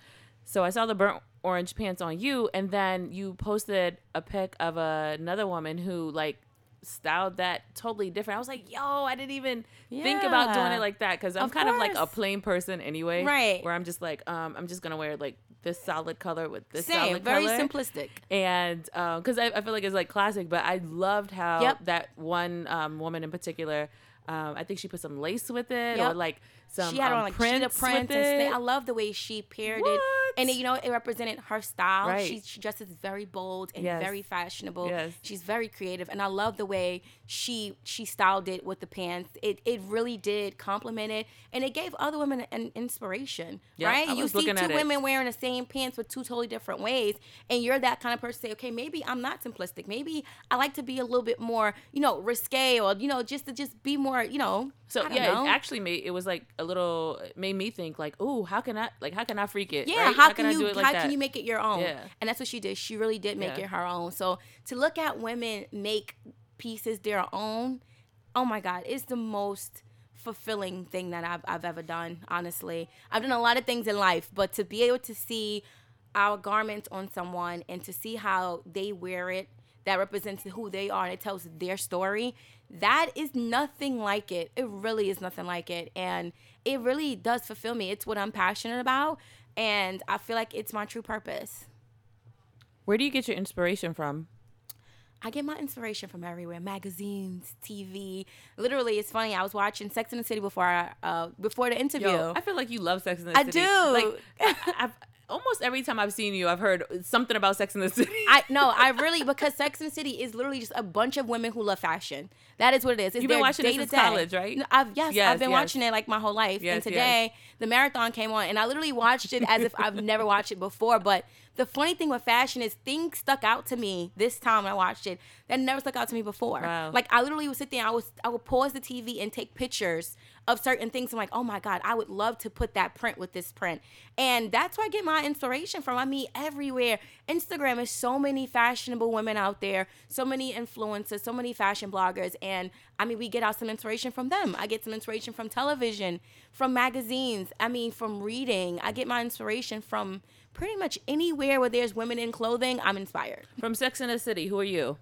So I saw the burnt orange pants on you, and then you posted a pic of another woman who like styled that totally different. I was like, yo, I didn't even think about doing it like that because I'm Of kind of like a plain person anyway. Right. Where I'm just like, um, I'm just gonna wear like this solid color with this Same, solid very color simplistic. and because I, I feel like it's like classic but i loved how Yep. that one um, woman in particular um, i think she put some lace with it or like some she had um, on like prints prints and. I love the way she paired it, and it, you know it represented her style. Right. She, she dresses very bold and Yes. very fashionable. Yes. She's very creative, and I love the way she she styled it with the pants. It it really did compliment it, and it gave other women an inspiration. Yeah, right? You see two at it. women wearing the same pants with two totally different ways, and you're that kind of person. Say, okay, maybe I'm not simplistic. Maybe I like to be a little bit more, you know, risque, or you know, just to just be more, you know. so yeah know. it actually made it was like a little made me think like oh how can i like how can i freak it Yeah, right? how, can, I you do it like how that? can you make it your own? Yeah. And that's what she did. She really did make Yeah. it her own. So to look at women make pieces their own, oh my God, it's the most fulfilling thing that I've I've ever done, honestly. I've done a lot of things in life, but to be able to see our garments on someone and to see how they wear it that represents who they are and it tells their story that is nothing like it it really is nothing like it and it really does fulfill me it's what i'm passionate about and i feel like it's my true purpose where do you get your inspiration from I get my inspiration from everywhere: magazines, TV. Literally, it's funny. I was watching Sex in the City before I, uh, before the interview. Yo, I feel like you love Sex in the I City. do. Like, I, I've, almost every time I've seen you, I've heard something about Sex in the City. I no, I really because Sex and the City is literally just a bunch of women who love fashion. That is what it is. It's You've been watching this day-to-day. since college, right? No, I've yes, Yes, I've been yes. watching it like my whole life. Yes, and today the marathon came on, and I literally watched it as if I've never watched it before. But the funny thing with fashion is things stuck out to me this time when I watched it that never stuck out to me before. Wow. Like I literally would sit there, I was I would pause the TV and take pictures of certain things. I'm like, oh my god, I would love to put that print with this print, and that's where I get my inspiration from. I mean, everywhere. Instagram is so many fashionable women out there, so many influencers, so many fashion bloggers, and I mean, we get out some inspiration from them. I get some inspiration from television, from magazines. I mean, from reading. I get my inspiration from pretty much anywhere where there's women in clothing. I'm inspired. From Sex in the City, who are you?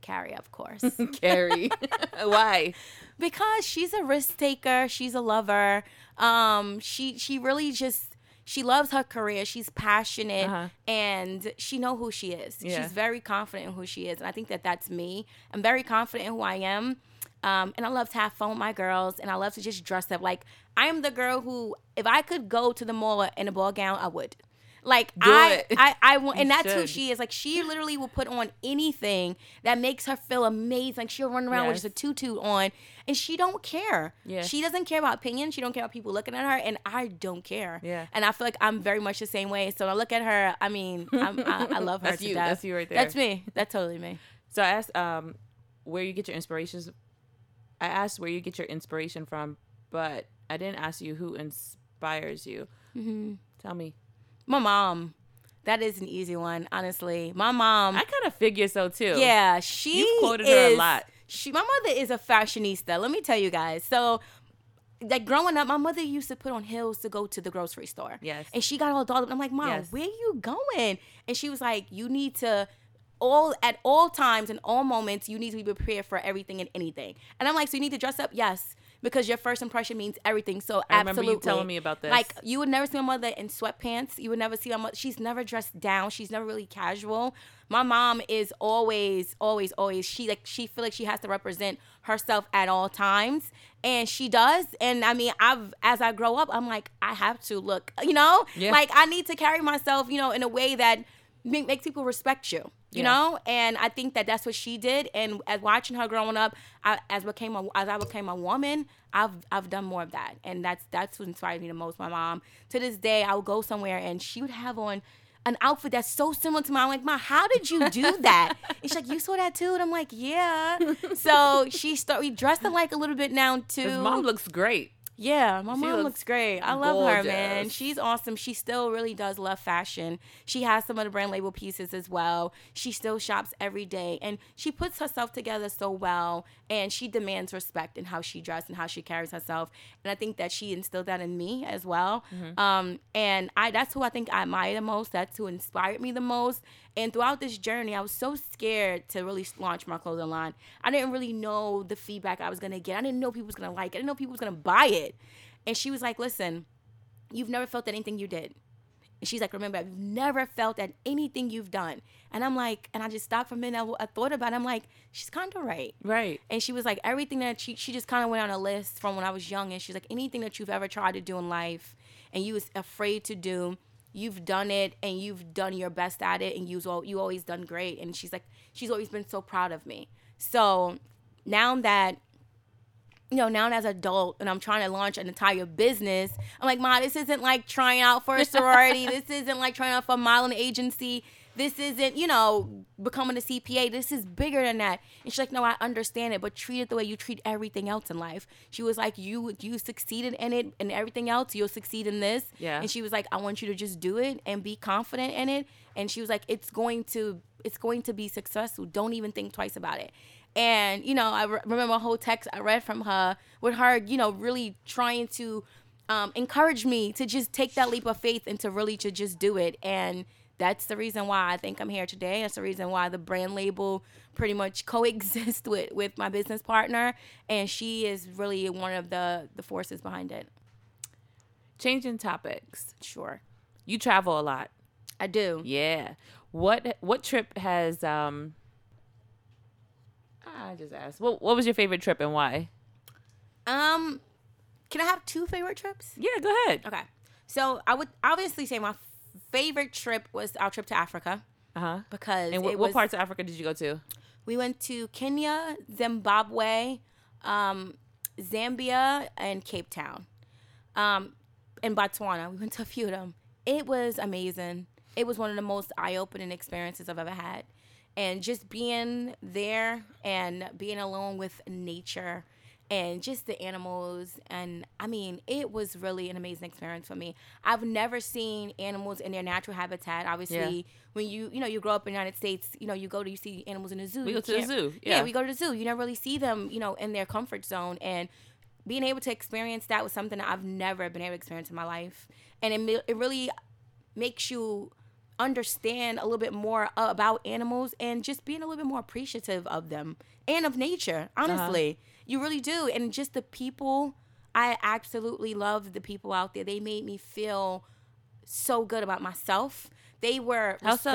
Carrie, of course. Carrie. Why? Because she's a risk taker she's a lover um she she really just she loves her career she's passionate Uh-huh. and she know who she is Yeah. she's very confident in who she is and i think that that's me i'm very confident in who i am um, and I love to have fun with my girls, and I love to just dress up. Like I am the girl who, if I could go to the mall in a ball gown, I would. Like Do I, it. I, I want, and You that's who she is. Like she literally will put on anything that makes her feel amazing. Like she'll run around with just a tutu on, and she don't care. Yeah. She doesn't care about opinions. She don't care about people looking at her, and I don't care. Yeah. And I feel like I'm very much the same way. So when I look at her, I mean, I'm, I, I love her That's you. death. That's you right there. That's me. That's totally me. So I asked um, where you get your inspirations. I asked where you get your inspiration from, but I didn't ask you who inspires you. Mm-hmm. Tell me. My mom. That is an easy one, honestly. My mom. I kind of figure so too. Yeah, she You've quoted is, her a lot. She, my mother is a fashionista. Let me tell you guys. So, like growing up, my mother used to put on heels to go to the grocery store. Yes. and she got all dolled up. I'm like, Mom, Yes. where you going? And she was like, You need to. All at all times and all moments, you need to be prepared for everything and anything. And I'm like, so you need to dress up, yes, because your first impression means everything. So I remember absolutely, you telling me about this. Like you would never see my mother in sweatpants. You would never see my mother. She's never dressed down. She's never really casual. My mom is always, always, always. She like she feel like she has to represent herself at all times, and she does. And I mean, I've as I grow up, I'm like, I have to look. You know, Yeah. like I need to carry myself, you know, in a way that make, makes people respect you. You Yeah. know, and I think that that's what she did. And as watching her growing up, I, as became a, as I became a woman, I've I've done more of that, and that's that's what inspired me the most. My mom. To this day, I would go somewhere and she would have on an outfit that's so similar to mine. I'm like, Ma, how did you do that? and she's like, You saw that too? And I'm like, Yeah. So she started. We dressed alike a little bit now too. His mom looks great. Yeah, my She mom looks looks great. I love her, man. She's awesome. She still really does love fashion. She has some of the brand label pieces as well. She still shops every day and she puts herself together so well and she demands respect in how she dresses and how she carries herself. And I think that she instilled that in me as well. Um, and I that's who I think I admire the most. That's who inspired me the most. And throughout this journey, I was so scared to really launch my clothing line. I didn't really know the feedback I was gonna get. I didn't know people was gonna like it. I didn't know people was gonna buy it. And she was like, "Listen, you've never felt that anything you did." And she's like, "Remember, I've never felt that anything you've done." And I'm like, and I just stopped for a minute. I, I thought about it. I'm like, she's kind of right. Right. And she was like, everything that she, she just kind of went on a list from when I was young. And she's like, anything that you've ever tried to do in life and you was afraid to do, you've done it and you've done your best at it and you've you always done great. And she's like, she's always been so proud of me. So now that you know, now as an adult and I'm trying to launch an entire business, I'm like, Ma, this isn't like trying out for a sorority. this isn't like trying out for a modeling agency. This isn't, you know, becoming a CPA. This is bigger than that. And she's like, No, I understand it, but treat it the way you treat everything else in life. She was like, You you succeeded in it and everything else, you'll succeed in this. Yeah. And she was like, I want you to just do it and be confident in it. And she was like, It's going to it's going to be successful. Don't even think twice about it. And, you know, I re- remember a whole text I read from her with her, you know, really trying to um, encourage me to just take that leap of faith and to really to just do it. And that's the reason why I think I'm here today. That's the reason why the brand label pretty much coexists with, with my business partner. And she is really one of the, the forces behind it. Changing topics. Sure. You travel a lot. I do. Yeah. What what trip has um I just asked. What What was your favorite trip and why? Um, can I have two favorite trips? Yeah, go ahead. Okay. So I would obviously say my favorite trip was our trip to Africa Uh huh. because And what, it what was, parts of Africa did you go to? we went to Kenya, Zimbabwe, um, Zambia, and Cape Town, um, and Botswana. We went to a few of them. It was amazing. It was one of the most eye-opening experiences I've ever had, and just being there and being alone with nature and just the animals and i mean it was really an amazing experience for me i've never seen animals in their natural habitat obviously Yeah. when you you know you grow up in the united states you know you go to you see animals in the zoo We go to the zoo, yeah. yeah. we go to the zoo you never really see them you know in their comfort zone and being able to experience that was something that i've never been able to experience in my life and it, it really makes you understand a little bit more about animals and just being a little bit more appreciative of them and of nature uh-huh. honestly you really do and just the people i absolutely loved the people out there. They made me feel so good about myself. They were How so?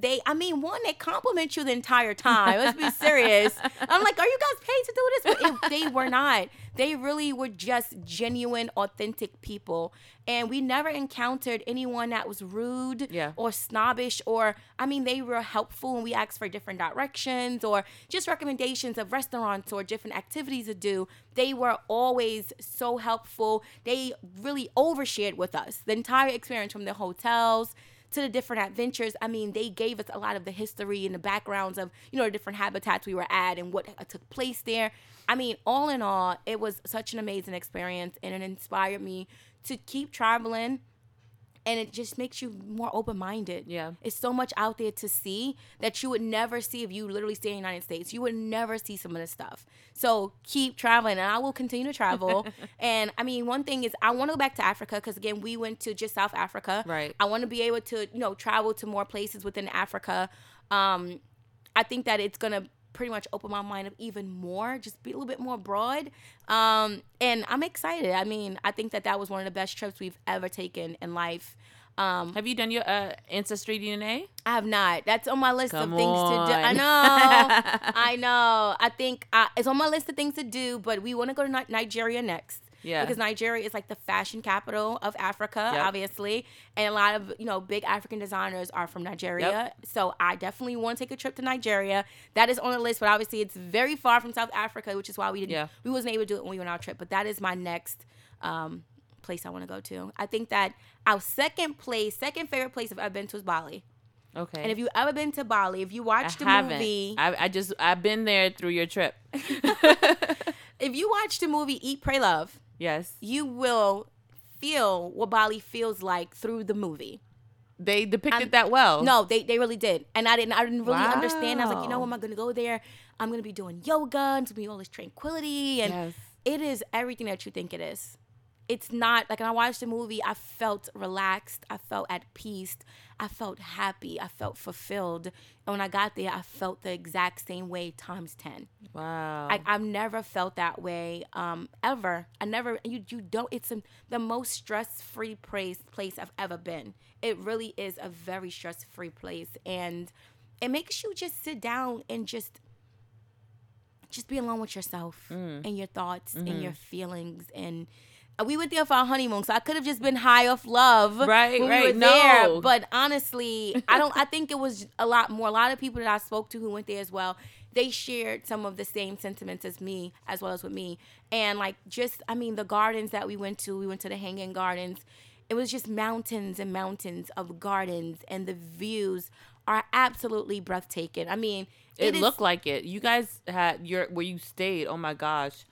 They i mean one they compliment you the entire time. Let's be serious. I'm like are you guys paid to do this? But it, they were not. They really were just genuine authentic people. And we never encountered anyone that was rude Yeah. or snobbish or i mean they were helpful and we asked for different directions or just recommendations of restaurants or different activities to do. They were always so helpful. They really overshared with us the entire experience from the hotels to the different adventures. I mean, they gave us a lot of the history and the backgrounds of, you know, the different habitats we were at and what took place there. I mean, all in all, it was such an amazing experience and it inspired me to keep traveling and it just makes you more open-minded. Yeah. It's so much out there to see that you would never see if you literally stay in the United States. You would never see some of this stuff. So keep traveling and I will continue to travel. and I mean, one thing is I want to go back to Africa because again, we went to just South Africa. Right. I want to be able to, you know, travel to more places within Africa. Um, I think that it's gonna pretty much open my mind up even more, just be a little bit more broad. Um, and I'm excited. I mean, I think that that was one of the best trips we've ever taken in life. Um, Have you done your uh, ancestry DNA? I have not. That's on my list Come of things to do. I know. I know. I think uh, it's on my list of things to do, but we want to go to Ni- Nigeria next. Yeah. Because Nigeria is like the fashion capital of Africa, Yep. obviously. And a lot of, you know, big African designers are from Nigeria. Yep. So I definitely want to take a trip to Nigeria. That is on the list, but obviously it's very far from South Africa, which is why we didn't Yeah. we wasn't able to do it when we went on our trip. But that is my next um, place I want to go to. I think that our second place, second favorite place I've ever been to is Bali. Okay. And if you ever been to Bali, if you watched the movie, I, I just I've been there through your trip. if you watched the movie Eat, Pray, Love, yes. you will feel what Bali feels like through the movie. They depicted I'm- that well. No, they, they really did, and I didn't I didn't really understand. I was like, you know, Wow. am I gonna go there? I'm gonna be doing yoga, and it's gonna be all this tranquility, and Yes. it is everything that you think it is. It's not like when I watched the movie, I felt relaxed, I felt at peace, I felt happy, I felt fulfilled, and when I got there, I felt the exact same way times ten. Wow. I, I've never felt that way um, ever. I never. You you don't. It's a, the most stress free place place I've ever been. It really is a very stress free place, and it makes you just sit down and just just be alone with yourself Mm. and your thoughts and Mm-hmm. your feelings and. Uh, We went there for our honeymoon, so I could have just been high off love, Right, when right, We were there, but honestly, I don't. I think it was a lot more. A lot of people that I spoke to who went there as well, they shared some of the same sentiments as me, as well as with me. And like, just I mean, the gardens that we went to, we went to the Hanging Gardens. It was just mountains and mountains of gardens, and the views are absolutely breathtaking. I mean, it is- looked like it. You guys had your where you stayed. Oh my gosh.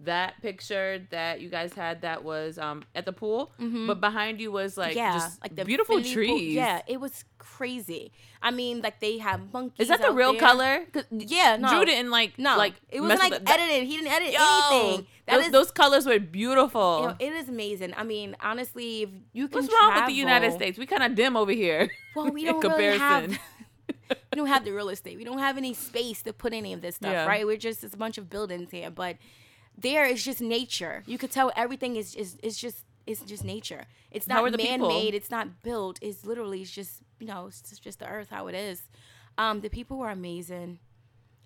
That picture that you guys had that was um at the pool, but behind you was like Mm-hmm. yeah, just like the beautiful infinity pool- trees. Yeah, it was crazy. I mean, like they have monkeys. Is that the real there. color? Yeah, no, Drew didn't like no, like it was mess like that- edited. He didn't edit Yo, anything. That those, is those colors were beautiful. You know, it is amazing. I mean, honestly, if you can What's wrong with the United States? We kind of dim over here. Well, we don't really have. comparison. we don't have the real estate. We don't have any space to put any of this stuff, Yeah. right? We're just it's a bunch of buildings here, but there is just nature. You could tell everything is is is just it's just nature. It's not man made. It's not built. It's literally it's just you know it's just, just the earth how it is. Um, the people were amazing.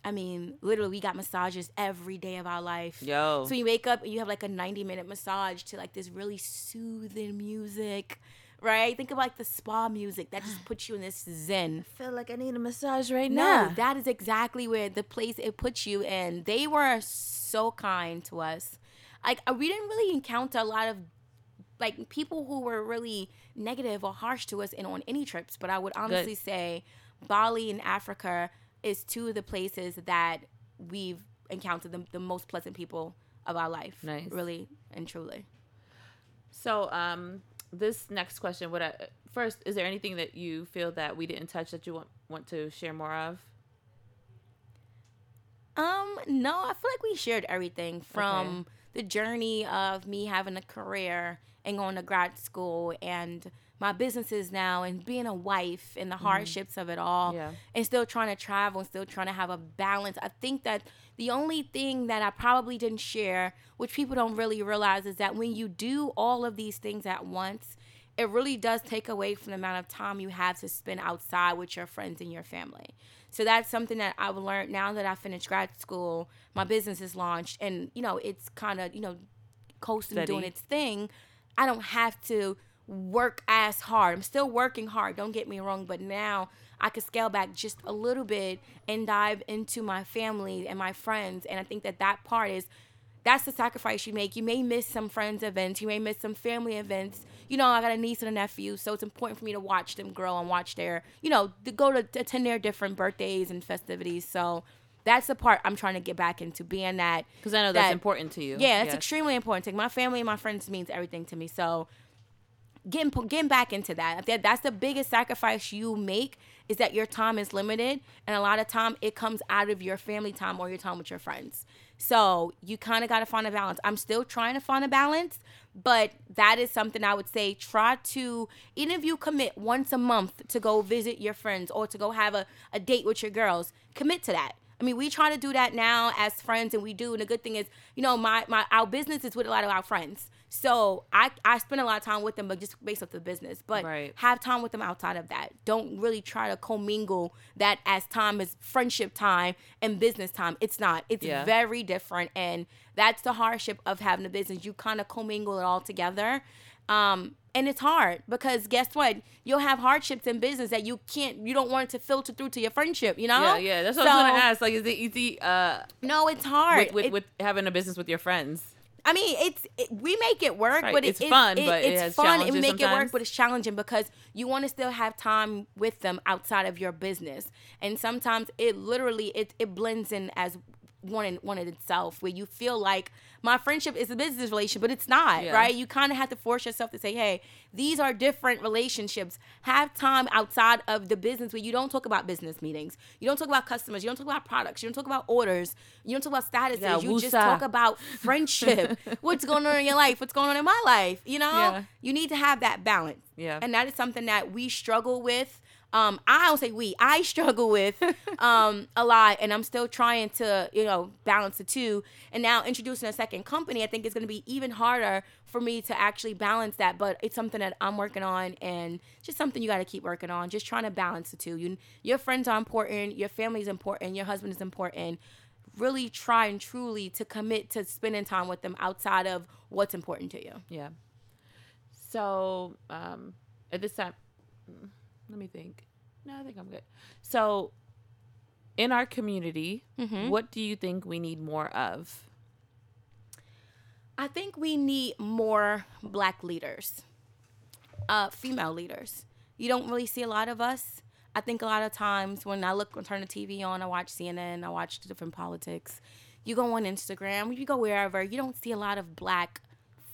I mean, literally, we got massages every day of our life. Yo. So you wake up and you have like a 90 minute massage to like this really soothing music, right? Think of like the spa music that just puts you in this zen. feel like I need a massage right now. No, that is exactly where the place it puts you in. They were so kind to us. Like uh, we didn't really encounter a lot of like people who were really negative or harsh to us in on any trips, but I would honestly say Bali and Africa is two of the places that we've encountered the, the most pleasant people of our life. Nice. Really and truly. So, um, this next question, what I first is there anything that you feel that we didn't touch that you want want to share more of? Um, no, I feel like we shared everything from Okay. the journey of me having a career and going to grad school and my businesses now and being a wife and the hardships of it all Yeah. and still trying to travel and still trying to have a balance. I think that the only thing that I probably didn't share, which people don't really realize, is that when you do all of these things at once, it really does take away from the amount of time you have to spend outside with your friends and your family. So that's something that I've learned now that I finished grad school. My business is launched, and you know it's kind of you know coasting doing its thing. I don't have to work as hard. I'm still working hard. Don't get me wrong, but now I could scale back just a little bit and dive into my family and my friends. And I think that that part is that's the sacrifice you make. You may miss some friends events. You may miss some family events. You know, I got a niece and a nephew, so it's important for me to watch them grow and watch their, you know, to go to, to attend their different birthdays and festivities. So that's the part I'm trying to get back into, being that Because I know that's important to you. yeah, that's Yes. extremely important. me. My family and my friends means everything to me. So getting getting back into that. that that's the biggest sacrifice you make is that your time is limited and a lot of time it comes out of your family time or your time with your friends. So you kind of got to find a balance. I'm still trying to find a balance, but that is something I would say try to even if you commit once a month to go visit your friends or to go have a, a date with your girls, commit to that. I mean, we try to do that now as friends, and we do. And the good thing is, you know, my my our business is with a lot of our friends, so I I spend a lot of time with them, but just based off the business. But Right. have time with them outside of that. Don't really try to commingle that as time as friendship time and business time. It's not. It's Yeah. very different, and that's the hardship of having a business. You kind of commingle it all together. Um, and it's hard because guess what? You'll have hardships in business that you can't, you don't want it to filter through to your friendship, you know? Yeah, yeah. That's what I was So- gonna ask. Like, is it easy uh, No, it's hard. with with, It- with having a business with your friends? I mean, it's it, we make it work, Right. but it- It's fun, but it it's has fun and we make it work, but it's challenging because you want to still have time with them outside of your business, and sometimes it literally it it blends in as one in one in itself, where you feel like my friendship is a business relationship, but it's not, Yeah. right? You kind of have to force yourself to say, hey, these are different relationships. Have time outside of the business where you don't talk about business meetings, you don't talk about customers, you don't talk about products, you don't talk about orders, you don't talk about statuses, Yeah, you just talk about friendship. What's going on in your life? What's going on in my life? You know, Yeah. you need to have that balance. Yeah. and that is something that we struggle with. Um, I don't say we, I struggle with um, a lot, and I'm still trying to, you know, balance the two. And now introducing a second company, I think it's going to be even harder for me to actually balance that. But it's something that I'm working on, and just something you got to keep working on. Just trying to balance the two. You, your friends are important, your family is important, your husband is important. Really try and truly to commit to spending time with them outside of what's important to you. Yeah. So um, at this time, mm, let me think. No, I think I'm good. So in our community, Mm-hmm. what do you think we need more of? I think we need more black leaders, uh, female leaders. You don't really see a lot of us. I think a lot of times when I look, when turn the TV on, I watch CNN, I watch different politics. You go on Instagram, you go wherever, you don't see a lot of black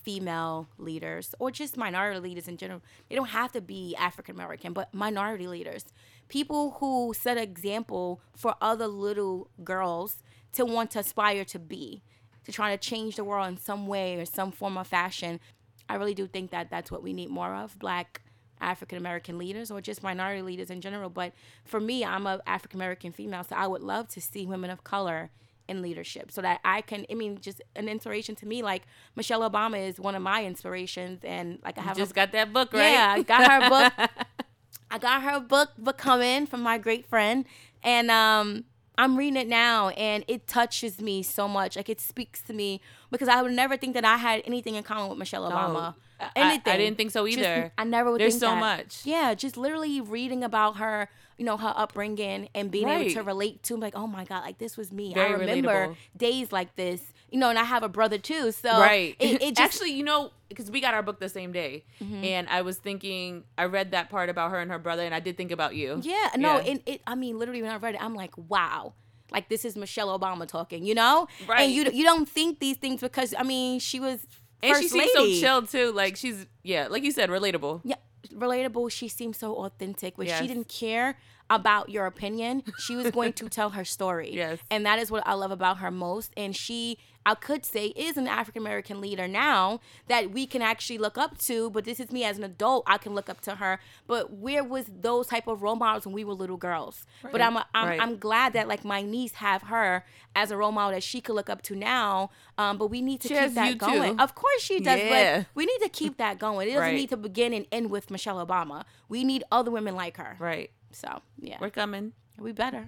female leaders or just minority leaders in general. They don't have to be African American, but minority leaders. People who set an example for other little girls to want to aspire to be, to try to change the world in some way or some form of fashion. I really do think that that's what we need more of black African American leaders or just minority leaders in general. But for me, I'm a African American female, so I would love to see women of color in leadership so that I can I mean just an inspiration to me like Michelle Obama is one of my inspirations and like I have Just a, got that book, right? yeah, I got her book. I got her book Becoming from my great friend. And um I'm reading it now and it touches me so much. Like it speaks to me because I would never think that I had anything in common with Michelle Obama. I- anything. I didn't think so Just- either. I never would There's think so that. much. Yeah, just literally reading about her, you know, her upbringing and being able to relate to like, oh my God, like this was me. Very I remember relatable. days like this. You know, and I have a brother too. So right. it, it just Actually, you know, because we got our book the same day, Mm-hmm. and I was thinking, I read that part about her and her brother, and I did think about you. Yeah, no, Yeah. and it. I mean, literally, when I read it, I'm like, wow, like this is Michelle Obama talking, you know? Right. And you you don't think these things because I mean, she was and she seems lady. so chill too. Like she's yeah, like you said, relatable. Yeah, relatable. She seems so authentic. When Yes. she didn't care about your opinion, she was going to tell her story. Yes. and that is what I love about her most. And she, I could say, is an African American leader now that we can actually look up to. But this is me as an adult. I can look up to her. But where was those type of role models when we were little girls? But I'm, I'm, Right. I'm glad that like my niece have her as a role model that she could look up to now. Um, but we need to She keep that going. too. Of course she does. Yeah. But we need to keep that going. It doesn't Right. need to begin and end with Michelle Obama. We need other women like her. Right. So yeah, We're coming. we better.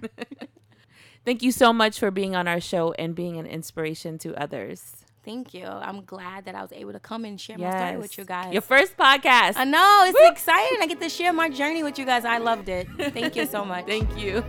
Thank you so much for being on our show and being an inspiration to others. Thank you. I'm glad that I was able to come and share my story with you guys. Your first podcast. I know it's exciting. I get to share my journey with you guys. I loved it. Thank you so much. Thank you.